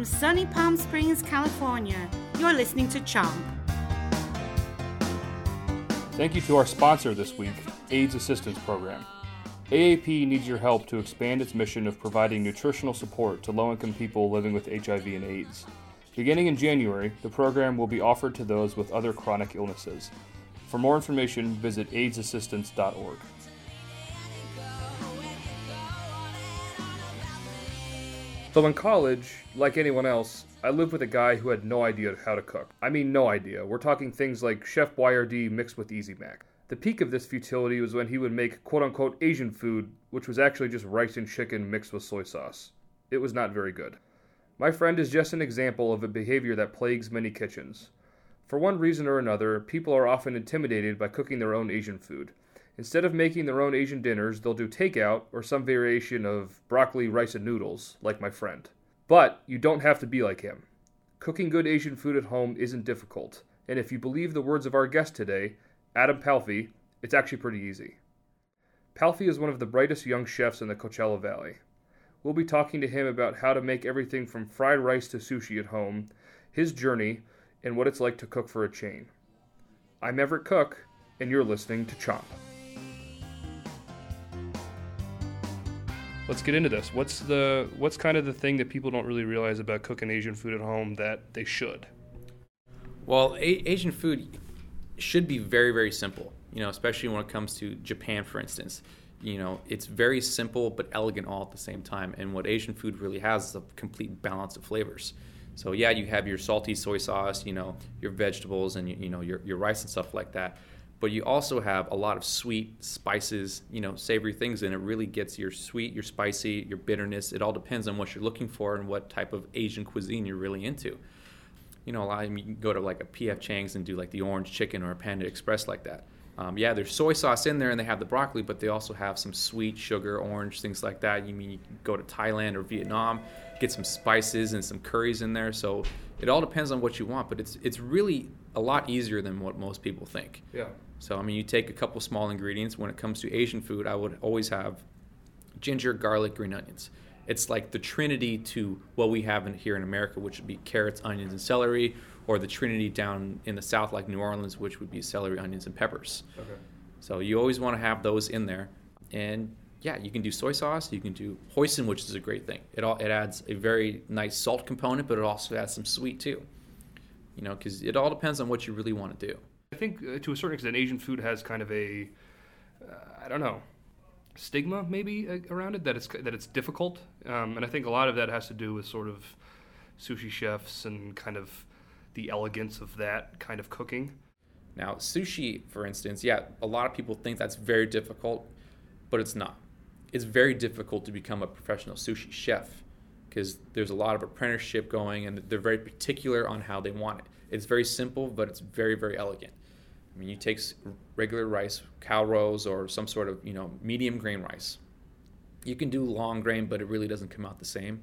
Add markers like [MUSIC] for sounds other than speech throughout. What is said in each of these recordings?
from sunny Palm Springs, California. You're listening to Chomp. Thank you to our sponsor this week, AIDS Assistance Program. AAP needs your help to expand its mission of providing nutritional support to low income people living with HIV and AIDS. Beginning in January, the program will be offered to those with other chronic illnesses. For more information, visit AIDSassistance.org. So in college, like anyone else, I lived with a guy who had no idea how to cook. I mean, no idea. We're talking things like Chef Boyardee mixed with Easy Mac. The peak of this futility was when he would make quote unquote Asian food, which was actually just rice and chicken mixed with soy sauce. It was not very good. My friend is just an example of a behavior that plagues many kitchens. For one reason or another, people are often intimidated by cooking their own Asian food. Instead of making their own Asian dinners, they'll do takeout or some variation of broccoli, rice, and noodles, like my friend. But you don't have to be like him. Cooking good Asian food at home isn't difficult, and if you believe the words of our guest today, Adam Palffy, it's actually pretty easy. Palffy is one of the brightest young chefs in the Coachella Valley. We'll be talking to him about how to make everything from fried rice to sushi at home, his journey, and what it's like to cook for a chain. I'm Everett Cook, and you're listening to Chomp. Let's get into this. What's the what's kind of the thing that people don't really realize about cooking Asian food at home that they should? Well, a- Asian food should be very very simple. You know, especially when it comes to Japan, for instance. You know, it's very simple but elegant all at the same time. And what Asian food really has is a complete balance of flavors. So yeah, you have your salty soy sauce, you know, your vegetables and you, you know your your rice and stuff like that but you also have a lot of sweet spices, you know, savory things, and it really gets your sweet, your spicy, your bitterness. It all depends on what you're looking for and what type of Asian cuisine you're really into. You know, a lot of you can go to like a PF Chang's and do like the orange chicken or a Panda Express like that. Um, yeah, there's soy sauce in there and they have the broccoli, but they also have some sweet sugar, orange, things like that. You mean you can go to Thailand or Vietnam, get some spices and some curries in there. So it all depends on what you want, but it's it's really a lot easier than what most people think. Yeah. So, I mean, you take a couple small ingredients. When it comes to Asian food, I would always have ginger, garlic, green onions. It's like the trinity to what we have in, here in America, which would be carrots, onions, and celery, or the trinity down in the south, like New Orleans, which would be celery, onions, and peppers. Okay. So you always want to have those in there. And yeah, you can do soy sauce. You can do hoisin, which is a great thing. It all it adds a very nice salt component, but it also adds some sweet too. You know, because it all depends on what you really want to do. I think uh, to a certain extent, Asian food has kind of a, uh, I don't know, stigma maybe uh, around it that it's that it's difficult, um, and I think a lot of that has to do with sort of sushi chefs and kind of the elegance of that kind of cooking. Now, sushi, for instance, yeah, a lot of people think that's very difficult, but it's not. It's very difficult to become a professional sushi chef because there's a lot of apprenticeship going and they're very particular on how they want it. It's very simple, but it's very, very elegant. I mean, you take regular rice, cow calrose, or some sort of you know medium grain rice. You can do long grain, but it really doesn't come out the same.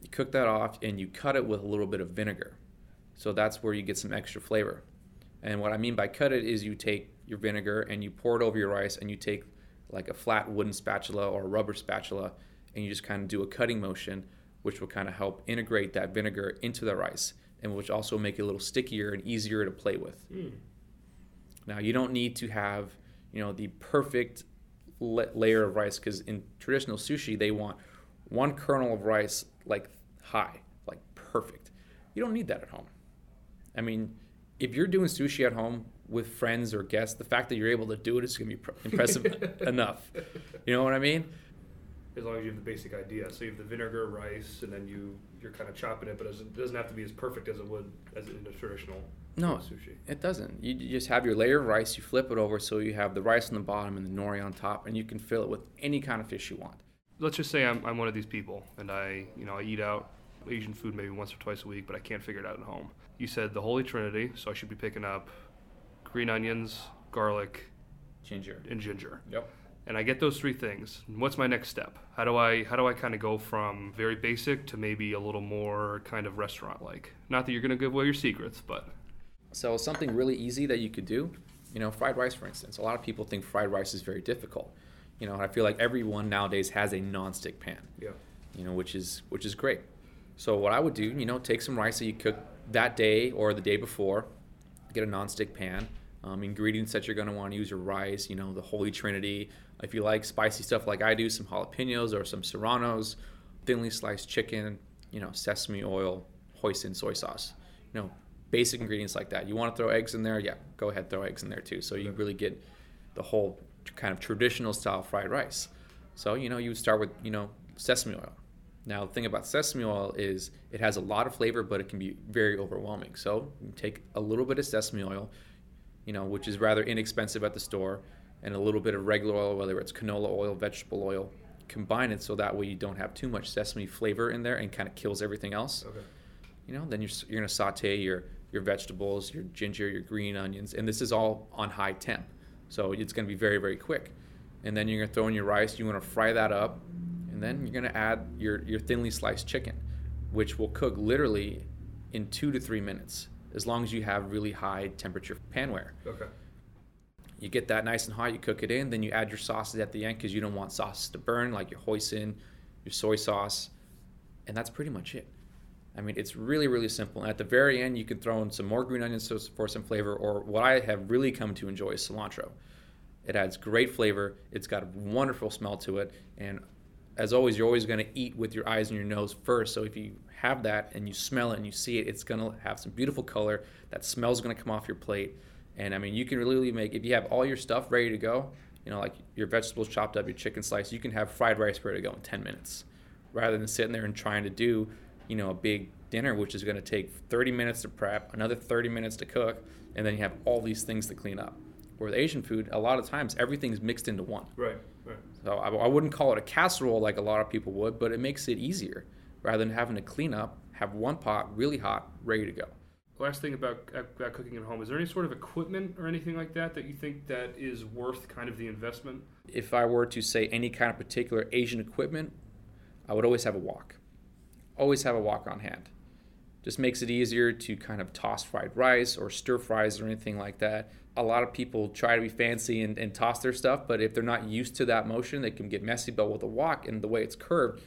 You cook that off and you cut it with a little bit of vinegar. So that's where you get some extra flavor. And what I mean by cut it is you take your vinegar and you pour it over your rice and you take like a flat wooden spatula or a rubber spatula and you just kind of do a cutting motion which will kind of help integrate that vinegar into the rice and which also make it a little stickier and easier to play with. Mm. Now you don't need to have you know the perfect la- layer of rice because in traditional sushi they want one kernel of rice like high, like perfect. You don't need that at home. I mean, if you're doing sushi at home with friends or guests, the fact that you're able to do it is going to be impressive [LAUGHS] enough. You know what I mean? As long as you have the basic idea. So you have the vinegar, rice, and then you you're kind of chopping it, but it doesn't have to be as perfect as it would as in a traditional no sushi. It doesn't. You just have your layer of rice. You flip it over so you have the rice on the bottom and the nori on top, and you can fill it with any kind of fish you want. Let's just say I'm, I'm one of these people, and I you know I eat out Asian food maybe once or twice a week, but I can't figure it out at home. You said the Holy Trinity, so I should be picking up green onions, garlic, ginger, and ginger. Yep. And I get those three things. What's my next step? How do I how do I kind of go from very basic to maybe a little more kind of restaurant like? Not that you're going to give away your secrets, but so something really easy that you could do, you know, fried rice for instance. A lot of people think fried rice is very difficult. You know, I feel like everyone nowadays has a non-stick pan. Yeah. You know, which is which is great. So what I would do, you know, take some rice that you cook that day or the day before, get a nonstick pan. Um, ingredients that you're going to want to use your rice, you know, the holy trinity. If you like spicy stuff like I do, some jalapenos or some serranos, thinly sliced chicken, you know, sesame oil, hoisin soy sauce. You know, basic ingredients like that. You want to throw eggs in there? Yeah, go ahead, throw eggs in there too. So you really get the whole kind of traditional style fried rice. So, you know, you would start with, you know, sesame oil. Now, the thing about sesame oil is it has a lot of flavor, but it can be very overwhelming. So, you take a little bit of sesame oil, you know, which is rather inexpensive at the store, and a little bit of regular oil, whether it's canola oil, vegetable oil. Combine it so that way you don't have too much sesame flavor in there and kind of kills everything else. Okay. You know, then you're, you're going to saute your, your vegetables, your ginger, your green onions, and this is all on high temp. So it's going to be very, very quick. And then you're going to throw in your rice. You want to fry that up, and then you're going to add your, your thinly sliced chicken, which will cook literally in two to three minutes, as long as you have really high temperature panware. Okay. You get that nice and hot, you cook it in, then you add your sauces at the end because you don't want sauces to burn, like your hoisin, your soy sauce, and that's pretty much it. I mean, it's really, really simple. And at the very end, you can throw in some more green onions for some flavor, or what I have really come to enjoy is cilantro. It adds great flavor. It's got a wonderful smell to it, and as always, you're always going to eat with your eyes and your nose first. So if you have that and you smell it and you see it, it's going to have some beautiful color. That smell is going to come off your plate. And I mean, you can really make if you have all your stuff ready to go. You know, like your vegetables chopped up, your chicken sliced, You can have fried rice ready to go in 10 minutes, rather than sitting there and trying to do, you know, a big dinner, which is going to take 30 minutes to prep, another 30 minutes to cook, and then you have all these things to clean up. Where with Asian food, a lot of times everything's mixed into one. Right. Right. So I, I wouldn't call it a casserole like a lot of people would, but it makes it easier rather than having to clean up, have one pot really hot, ready to go. Last thing about, about cooking at home, is there any sort of equipment or anything like that that you think that is worth kind of the investment? If I were to say any kind of particular Asian equipment, I would always have a wok. Always have a wok on hand. Just makes it easier to kind of toss fried rice or stir fries or anything like that. A lot of people try to be fancy and, and toss their stuff, but if they're not used to that motion, they can get messy. But with a wok and the way it's curved,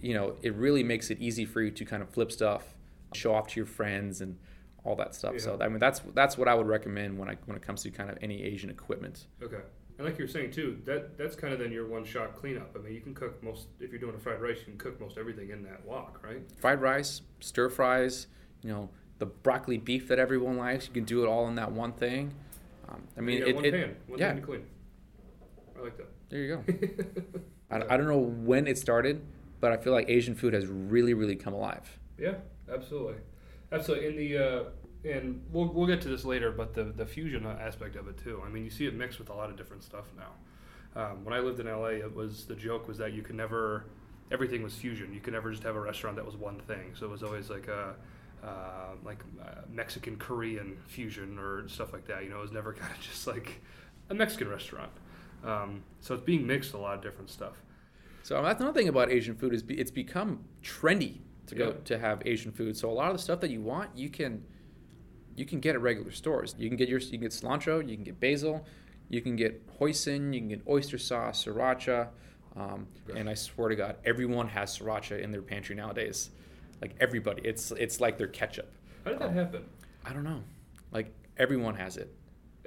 you know, it really makes it easy for you to kind of flip stuff, show off to your friends and all that stuff. Yeah. So I mean, that's that's what I would recommend when I when it comes to kind of any Asian equipment. Okay. And like you were saying too, that that's kind of then your one shot cleanup. I mean, you can cook most if you're doing a fried rice, you can cook most everything in that wok, right? Fried rice, stir fries, you know, the broccoli beef that everyone likes, you can do it all in that one thing. Um, I mean, it, one it- pan, one yeah, pan to clean. I like that. there you go. [LAUGHS] I, I don't know when it started, but I feel like Asian food has really, really come alive. Yeah, absolutely, absolutely. In the uh, and we'll we'll get to this later, but the the fusion aspect of it too. I mean, you see it mixed with a lot of different stuff now. Um, when I lived in LA, it was the joke was that you could never everything was fusion. You could never just have a restaurant that was one thing. So it was always like a uh, like uh, Mexican Korean fusion or stuff like that. You know, it was never [LAUGHS] kind of just like a Mexican restaurant. Um, so it's being mixed a lot of different stuff. So that's another thing about Asian food is be, it's become trendy to go Yeah. to have Asian food. So a lot of the stuff that you want, you can you can get at regular stores. You can get your you can get cilantro, you can get basil, you can get hoisin, you can get oyster sauce, sriracha, um, and I swear to God, everyone has sriracha in their pantry nowadays. Like everybody, it's it's like their ketchup. How did that happen? I don't know, like everyone has it.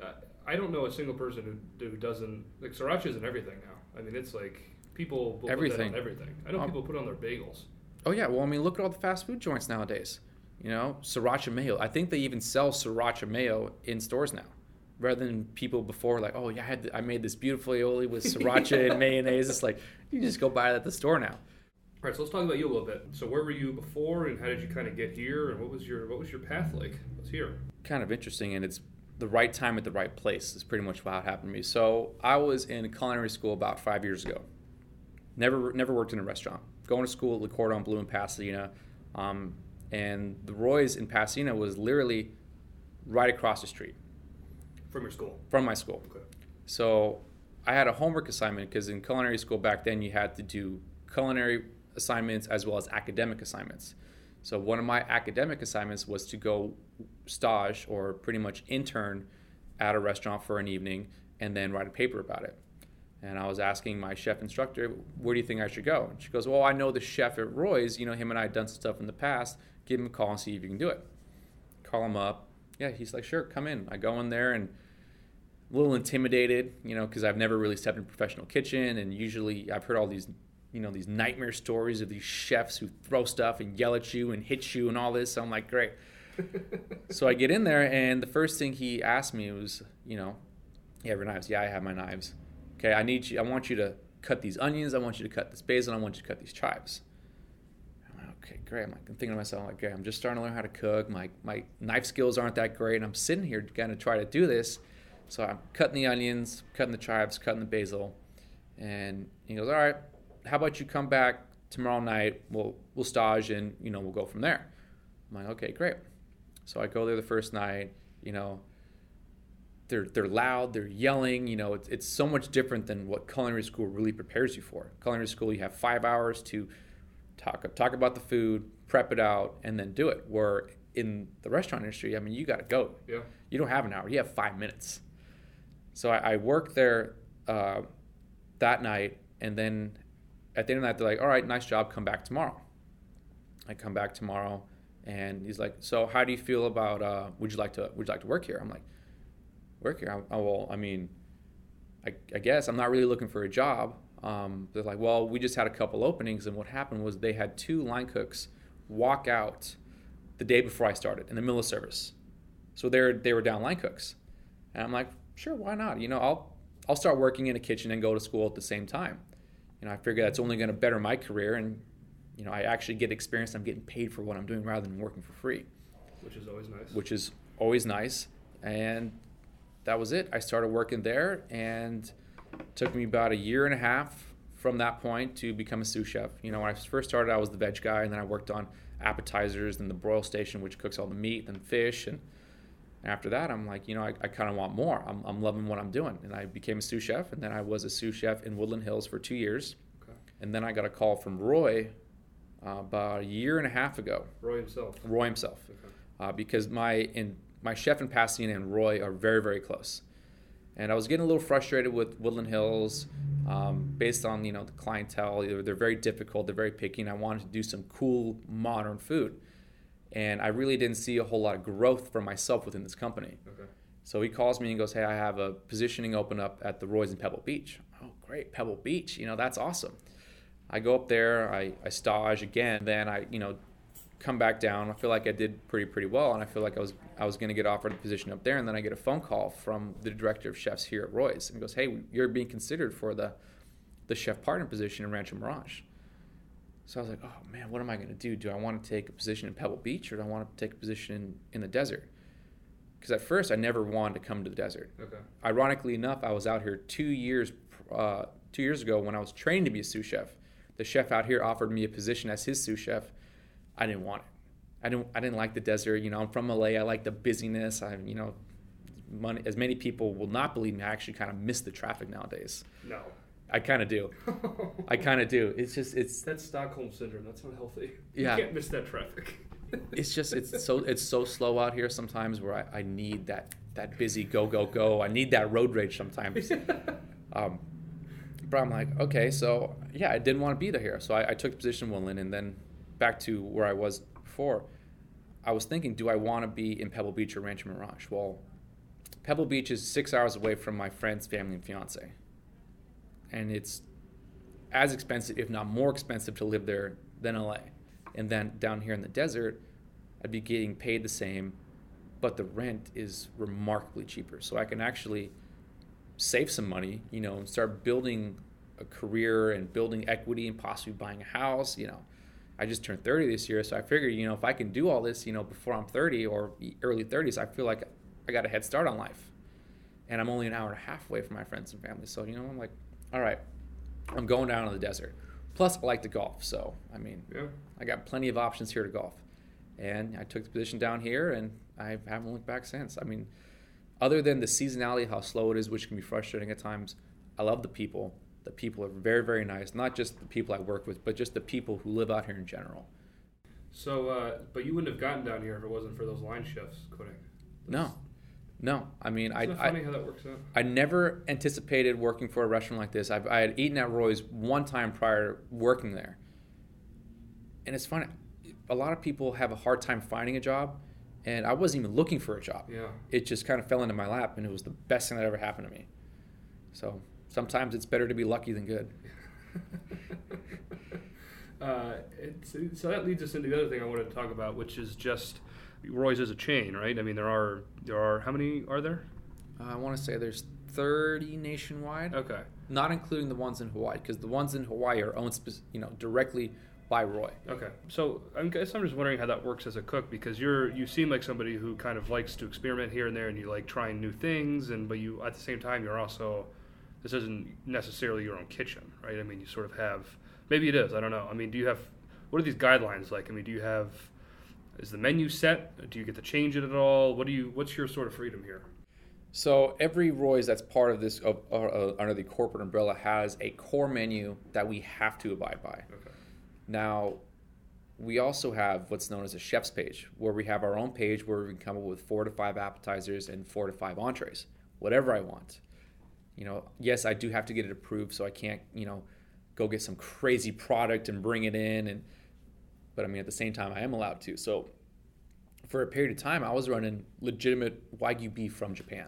I- I don't know a single person who, who doesn't like sriracha is in everything now. I mean, it's like people Everything. put that on everything. I know Um, people put on their bagels. Oh yeah, well I mean look at all the fast food joints nowadays. You know, sriracha mayo. I think they even sell sriracha mayo in stores now, rather than people before like, oh yeah, I had I made this beautiful aioli with [LAUGHS] sriracha and mayonnaise. It's like you just go buy it at the store now. All right, so let's talk about you a little bit. So, where were you before, and how did you kind of get here, and what was your what was your path like? Let's. Kind of interesting, and it's the right time at the right place. Is pretty much how it happened to me. So I was in culinary school about five years ago. Never never worked in a restaurant. Going to school at Le Cordon Bleu in Pasadena, um, and the Roy's in Pasadena was literally right across the street. from your school. from my school. Okay. So I had a homework assignment because in culinary school back then you had to do culinary assignments as well as academic assignments. So one of my academic assignments was to go stage or pretty much intern at a restaurant for an evening and then write a paper about it. And I was asking my chef instructor, where do you think I should go? And she goes, well, I know the chef at Roy's. You know, him and I have done some stuff in the past. Give him a call and see if you can do it. Call him up. Yeah, he's like, sure, come in. I go in there and a little intimidated, you know, because I've never really stepped in a professional kitchen. And usually I've heard all these, you know, these nightmare stories of these chefs who throw stuff and yell at you and hit you and all this. So I'm like, great. [LAUGHS] so I get in there, and the first thing he asked me was, you know, you have your knives? Yeah, I have my knives. Okay, I need you. I want you to cut these onions. I want you to cut this basil. I want you to cut these chives. I'm like, okay, great. I'm, like, I'm thinking to myself, like, okay, I'm just starting to learn how to cook. My my knife skills aren't that great, and I'm sitting here going to try to do this. So I'm cutting the onions, cutting the chives, cutting the basil, and he goes, all right. How about you come back tomorrow night? We'll we'll stage and you know we'll go from there. I'm like, okay, great. So I go there the first night. You know, they're they're loud, they're yelling. You know, it's, it's so much different than what culinary school really prepares you for. Culinary school, you have five hours to talk talk about the food, prep it out, and then do it. Where in the restaurant industry, I mean, you got to go. Yeah. You don't have an hour. You have five minutes. So I, I worked there uh, that night, and then at the end of the night, they're like, "All right, nice job. Come back tomorrow." I come back tomorrow, and he's like, "So how do you feel about? Uh, would you like to? Would you like to work here?" I'm like, "Work here? Oh, well, I mean, I, I guess I'm not really looking for a job." Um, they're like, "Well, we just had a couple openings, and what happened was they had two line cooks walk out the day before I started in the middle of service, so they're they were down line cooks." And I'm like, "Sure, why not? You know, I'll I'll start working in a kitchen and go to school at the same time." You know, I figure that's only going to better my career and you know, I actually get experience. I'm getting paid for what I'm doing rather than working for free, which is always nice. Which is always nice, and that was it. I started working there, and took me about a year and a half from that point to become a sous chef. You know, when I first started, I was the veg guy, and then I worked on appetizers, then the broil station, which cooks all the meat and fish, and after that, I'm like, you know, I, I kind of want more. I'm, I'm loving what I'm doing, and I became a sous chef, and then I was a sous chef in Woodland Hills for two years, okay. and then I got a call from Roy uh, about a year and a half ago. Roy himself. Roy himself, okay. uh, because my in my chef in Pasadena and Roy are very very close, and I was getting a little frustrated with Woodland Hills, um, based on you know the clientele. They're, they're very difficult. They're very picky, and I wanted to do some cool modern food, and I really didn't see a whole lot of growth for myself within this company. Okay. So he calls me and goes, "Hey, I have a positioning open up at the Roy's in Pebble Beach." Oh, great, Pebble Beach! You know that's awesome. I go up there, I, I stage again, then I, you know, come back down. I feel like I did pretty pretty well, and I feel like I was I was going to get offered a position up there, and then I get a phone call from the director of chefs here at Roy's, and he goes, "Hey, you're being considered for the the chef partner position in Rancho Mirage." So I was like, "Oh man, what am I going to do? Do I want to take a position in Pebble Beach, or do I want to take a position in, in the desert?" Because at first I never wanted to come to the desert. Okay. Ironically enough, I was out here two years uh, two years ago when I was training to be a sous chef the chef out here offered me a position as his sous chef. I didn't want it. I didn't. I didn't like the desert. You know, I'm from LA. I like the busyness. I, you know, money, as many people will not believe me. I actually kind of miss the traffic nowadays. No. I kind of do. I kind of do. It's just it's that's Stockholm syndrome. That's not healthy. Yeah. You can't miss that traffic. [LAUGHS] it's just it's so it's so slow out here sometimes where I, I need that that busy go go go. I need that road rage sometimes. [LAUGHS] um, but I'm like, okay, so yeah, I didn't want to be there here. So I, I took the position in Woodland and then back to where I was before. I was thinking, do I want to be in Pebble Beach or Rancho Mirage? Well, Pebble Beach is six hours away from my friend's family and fiance. And it's as expensive, if not more expensive, to live there than LA. And then down here in the desert, I'd be getting paid the same, but the rent is remarkably cheaper. So I can actually save some money, you know, and start building a career and building equity and possibly buying a house, you know. I just turned 30 this year, so I figured, you know, if I can do all this, you know, before I'm 30 or early 30s, I feel like I got a head start on life. And I'm only an hour and a half away from my friends and family. So, you know, I'm like, all right, I'm going down to the desert. Plus, I like to golf. So, I mean, yeah. I got plenty of options here to golf. And I took the position down here, and I haven't looked back since. I mean, other than the seasonality, how slow it is, which can be frustrating at times, I love the people. The people are very, very nice. Not just the people I work with, but just the people who live out here in general. So, uh, but you wouldn't have gotten down here if it wasn't for those line chefs quitting. no, No, I mean, I, it I, funny how that works out? I never anticipated working for a restaurant like this. I've, I had eaten at Roy's one time prior to working there. And it's funny, a lot of people have a hard time finding a job, and I wasn't even looking for a job. Yeah. It just kind of fell into my lap, and it was the best thing that ever happened to me. So sometimes it's better to be lucky than good. [LAUGHS] uh, it's, so that leads us into the other thing I wanted to talk about, which is just Roy's is a chain, right? I mean, there are there are how many are there? Uh, I want to say there's 30 nationwide, Okay. not including the ones in Hawaii, because the ones in Hawaii are owned, spec- you know, directly by Roy. Okay, so I guess I'm just wondering how that works as a cook because you're you seem like somebody who kind of likes to experiment here and there, and you like trying new things, and but you at the same time you're also this isn't necessarily your own kitchen, right? I mean, you sort of have maybe it is. I don't know. I mean, do you have what are these guidelines like? I mean, do you have is the menu set? Do you get to change it at all? What do you what's your sort of freedom here? So every Roy's that's part of this of, uh, uh, under the corporate umbrella has a core menu that we have to abide by. Okay. Now, we also have what's known as a chef's page, where we have our own page where we can come up with four to five appetizers and four to five entrees, whatever I want. You know, yes, I do have to get it approved, so I can't, you know, go get some crazy product and bring it in, and but I mean at the same time I am allowed to. So for a period of time, I was running legitimate wagyu beef from Japan.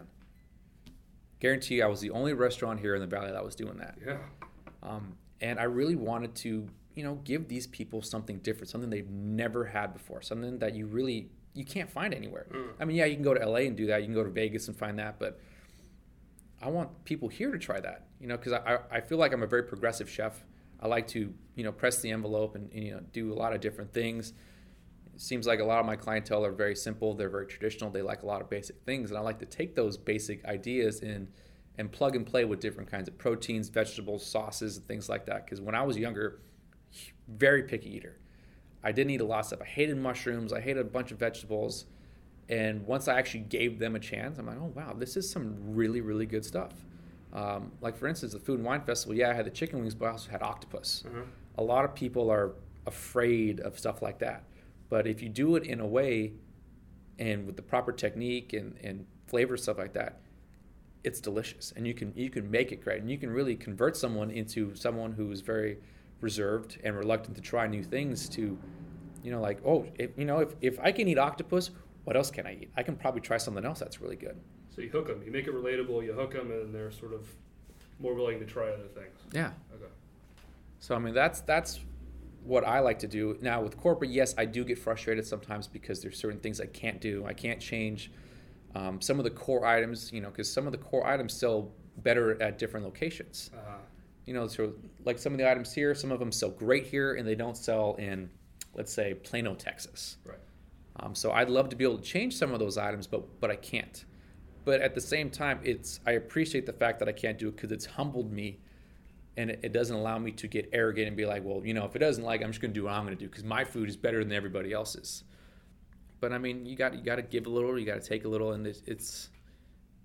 Guarantee you, I was the only restaurant here in the valley that was doing that. Yeah. Um, and I really wanted to, you know, give these people something different, something they've never had before, something that you really you can't find anywhere. I mean, yeah, you can go to LA and do that. You can go to Vegas and find that, but I want people here to try that, you know, because I, I feel like I'm a very progressive chef. I like to, you know, press the envelope and, and you know do a lot of different things. It seems like a lot of my clientele are very simple. They're very traditional. They like a lot of basic things, and I like to take those basic ideas and and plug and play with different kinds of proteins, vegetables, sauces, and things like that. Because when I was younger, very picky eater. I didn't eat a lot of stuff. I hated mushrooms. I hated a bunch of vegetables. And once I actually gave them a chance, I'm like, oh wow, this is some really really good stuff. Um, like for instance, the Food and Wine Festival. Yeah, I had the chicken wings, but I also had octopus. A lot of people are afraid of stuff like that. But if you do it in a way and with the proper technique and, and flavor stuff like that, it's delicious and you can you can make it great and you can really convert someone into someone who is very reserved and reluctant to try new things to you know like oh if, you know if, if i can eat octopus what else can i eat i can probably try something else that's really good So you hook them, you make it relatable, you hook them, and they're sort of more willing to try other things. yeah Okay. So I mean that's that's what I like to do. Now with corporate, yes, I do get frustrated sometimes because there's certain things I can't do. I can't change um, some of the core items, you know, because some of the core items sell better at different locations. Uh, You know, so like some of the items here, some of them sell great here, and they don't sell in, let's say, Plano, Texas. right. Um, so I'd love to be able to change some of those items, but but I can't. But at the same time, it's I appreciate the fact that I can't do it because it's humbled me, and it, it doesn't allow me to get arrogant and be like, well, you know, if it doesn't like, I'm just going to do what I'm going to do because my food is better than everybody else's. But I mean, you got you got to give a little, you got to take a little, and it's, it's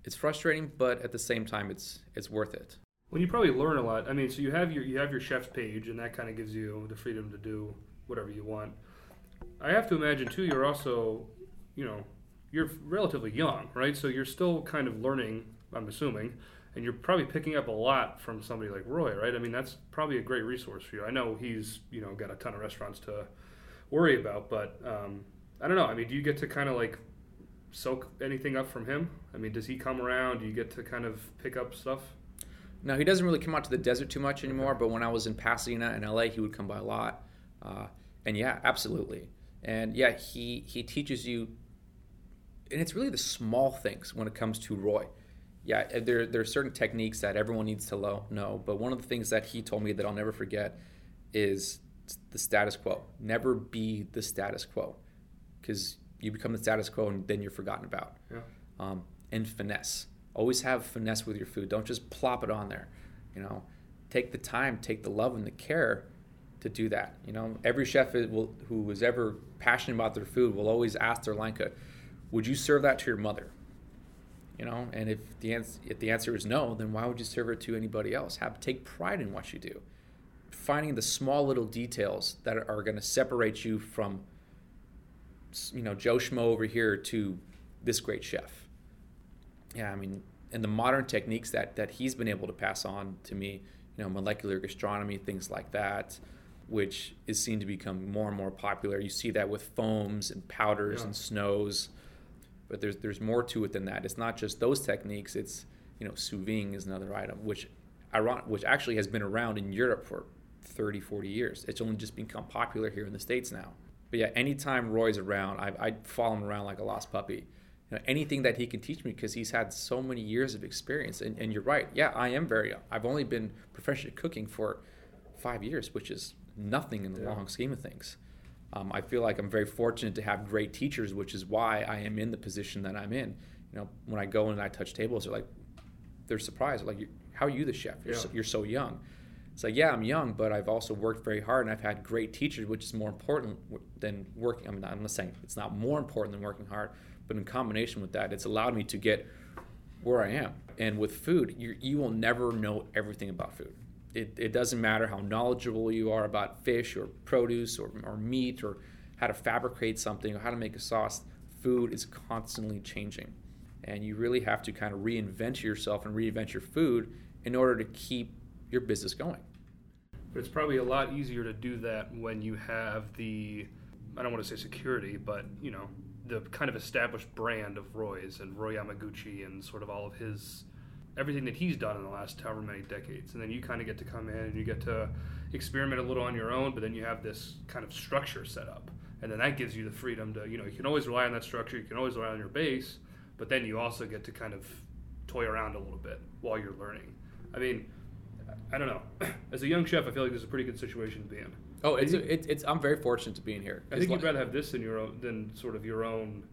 it's frustrating, but at the same time, it's it's worth it. Well, you probably learn a lot. I mean, so you have your you have your chef's page, and that kind of gives you the freedom to do whatever you want. I have to imagine too. You're also, you know, you're relatively young, right? So you're still kind of learning. I'm assuming, and you're probably picking up a lot from somebody like Roy, right? I mean, that's probably a great resource for you. I know he's you know got a ton of restaurants to worry about, but um, I don't know. I mean, do you get to kind of like soak anything up from him? I mean, does he come around? Do you get to kind of pick up stuff? Now he doesn't really come out to the desert too much anymore, but when I was in Pasadena and LA, he would come by a lot. Uh, and yeah, absolutely. And yeah, he he teaches you, and it's really the small things when it comes to Roy. Yeah, there there are certain techniques that everyone needs to lo- know, but one of the things that he told me that I'll never forget is the status quo. Never be the status quo, because you become the status quo and then you're forgotten about. Yeah. Um, and finesse. Always have finesse with your food. Don't just plop it on there. You know, take the time, take the love and the care to do that. You know, every chef will, who is ever passionate about their food will always ask their line cook, "Would you serve that to your mother?" You know, and if the answer if the answer is no, then why would you serve it to anybody else? Have take pride in what you do. Finding the small little details that are going to separate you from, you know, Joe Schmo over here to this great chef yeah, I mean, and the modern techniques that that he's been able to pass on to me, you know, molecular gastronomy, things like that, which is seen to become more and more popular. You see that with foams and powders Yeah. and snows, but there's there's more to it than that. It's not just those techniques. It's you know, sous vide is another item, which iron- which actually has been around in Europe for 30, 40 years. It's only just become popular here in the states now. But yeah, anytime Roy's around, I I follow him around like a lost puppy. You know, anything that he can teach me because he's had so many years of experience. And, and you're right. Yeah, I am very. I've only been professionally cooking for five years, which is nothing in the Yeah. long scheme of things. Um, I feel like I'm very fortunate to have great teachers, which is why I am in the position that I'm in. You know, when I go and I touch tables, they're like, they're surprised. They're like, how are you the chef? You're, so, you're so young. It's like, yeah, I'm young, but I've also worked very hard and I've had great teachers, which is more important than working. I'm not, I'm not saying it's not more important than working hard, but in combination with that, it's allowed me to get where I am. And with food, you, you will never know everything about food. It, it doesn't matter how knowledgeable you are about fish or produce or, or meat or how to fabricate something or how to make a sauce. Food is constantly changing. And you really have to kind of reinvent yourself and reinvent your food in order to keep your business going. But it's probably a lot easier to do that when you have the, I don't want to say security, but you know, the kind of established brand of Roy's and Roy Yamaguchi and sort of all of his, everything that he's done in the last however many decades. And then you kind of get to come in and you get to experiment a little on your own, but then you have this kind of structure set up. And then that gives you the freedom to, you know, you can always rely on that structure, you can always rely on your base, but then you also get to kind of toy around a little bit while you're learning. I mean, I don't know. [CLEARS THROAT] As a young chef, I feel like this is a pretty good situation to be in. Oh, it's, it's, it's I'm very fortunate to be in here. I think you'd rather have this than your own than sort of your own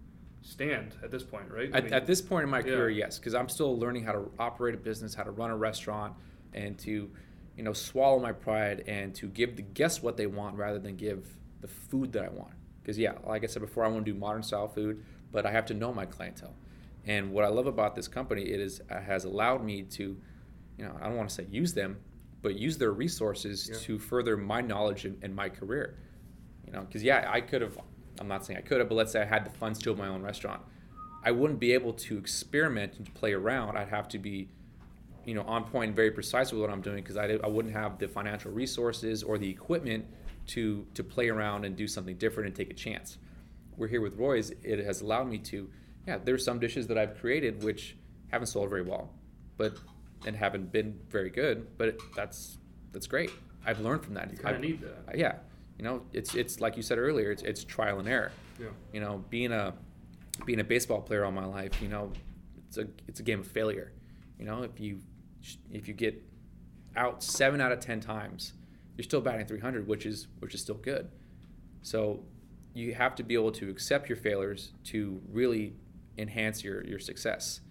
stand at this point, right? I At, mean, at this point in my yeah. career, yes, because I'm still learning how to operate a business, how to run a restaurant, and to, you know, swallow my pride and to give the guests what they want rather than give the food that I want. Because yeah, like I said before, I want to do modern style food, but I have to know my clientele. And what I love about this company, it is uh, has allowed me to, you know, I don't want to say use them, but use their resources Yeah. to further my knowledge and, and my career. You know, because yeah, I could have. I'm not saying I could have, but let's say I had the funds to open my own restaurant. I wouldn't be able to experiment and play around. I'd have to be, you know, on point and very precise with what I'm doing because I, I wouldn't have the financial resources or the equipment to to play around and do something different and take a chance. We're here with Roy's. It has allowed me to, yeah. There's some dishes that I've created which haven't sold very well, but and haven't been very good. But it, that's that's great. I've learned from that. you kind of need that. yeah you know it's it's like you said earlier it's it's trial and error Yeah. you know being a being a baseball player all my life you know it's a it's a game of failure you know if you if you get out 7 out of 10 times you're still batting 300 which is which is still good so you have to be able to accept your failures to really enhance your your success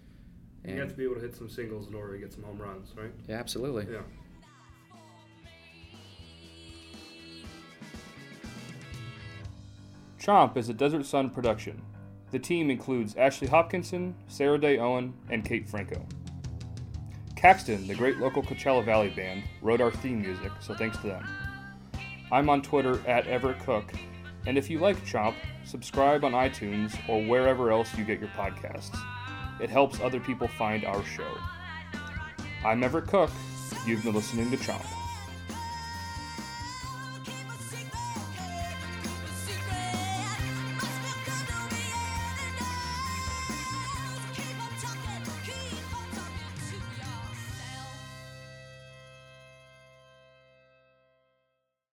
You have to be able to hit some singles in order to get some home runs, right? yeah absolutely Yeah. Chomp is a Desert Sun production. The team includes Ashley Hopkinson, Sarah Day Owen, and Kate Franco. Caxton, the great local Coachella Valley band, wrote our theme music, so thanks to them. I'm on Twitter at Everett Cook, and if you like Chomp, subscribe on iTunes or wherever else you get your podcasts. It helps other people find our show. I'm Everett Cook. You've been listening to Chomp.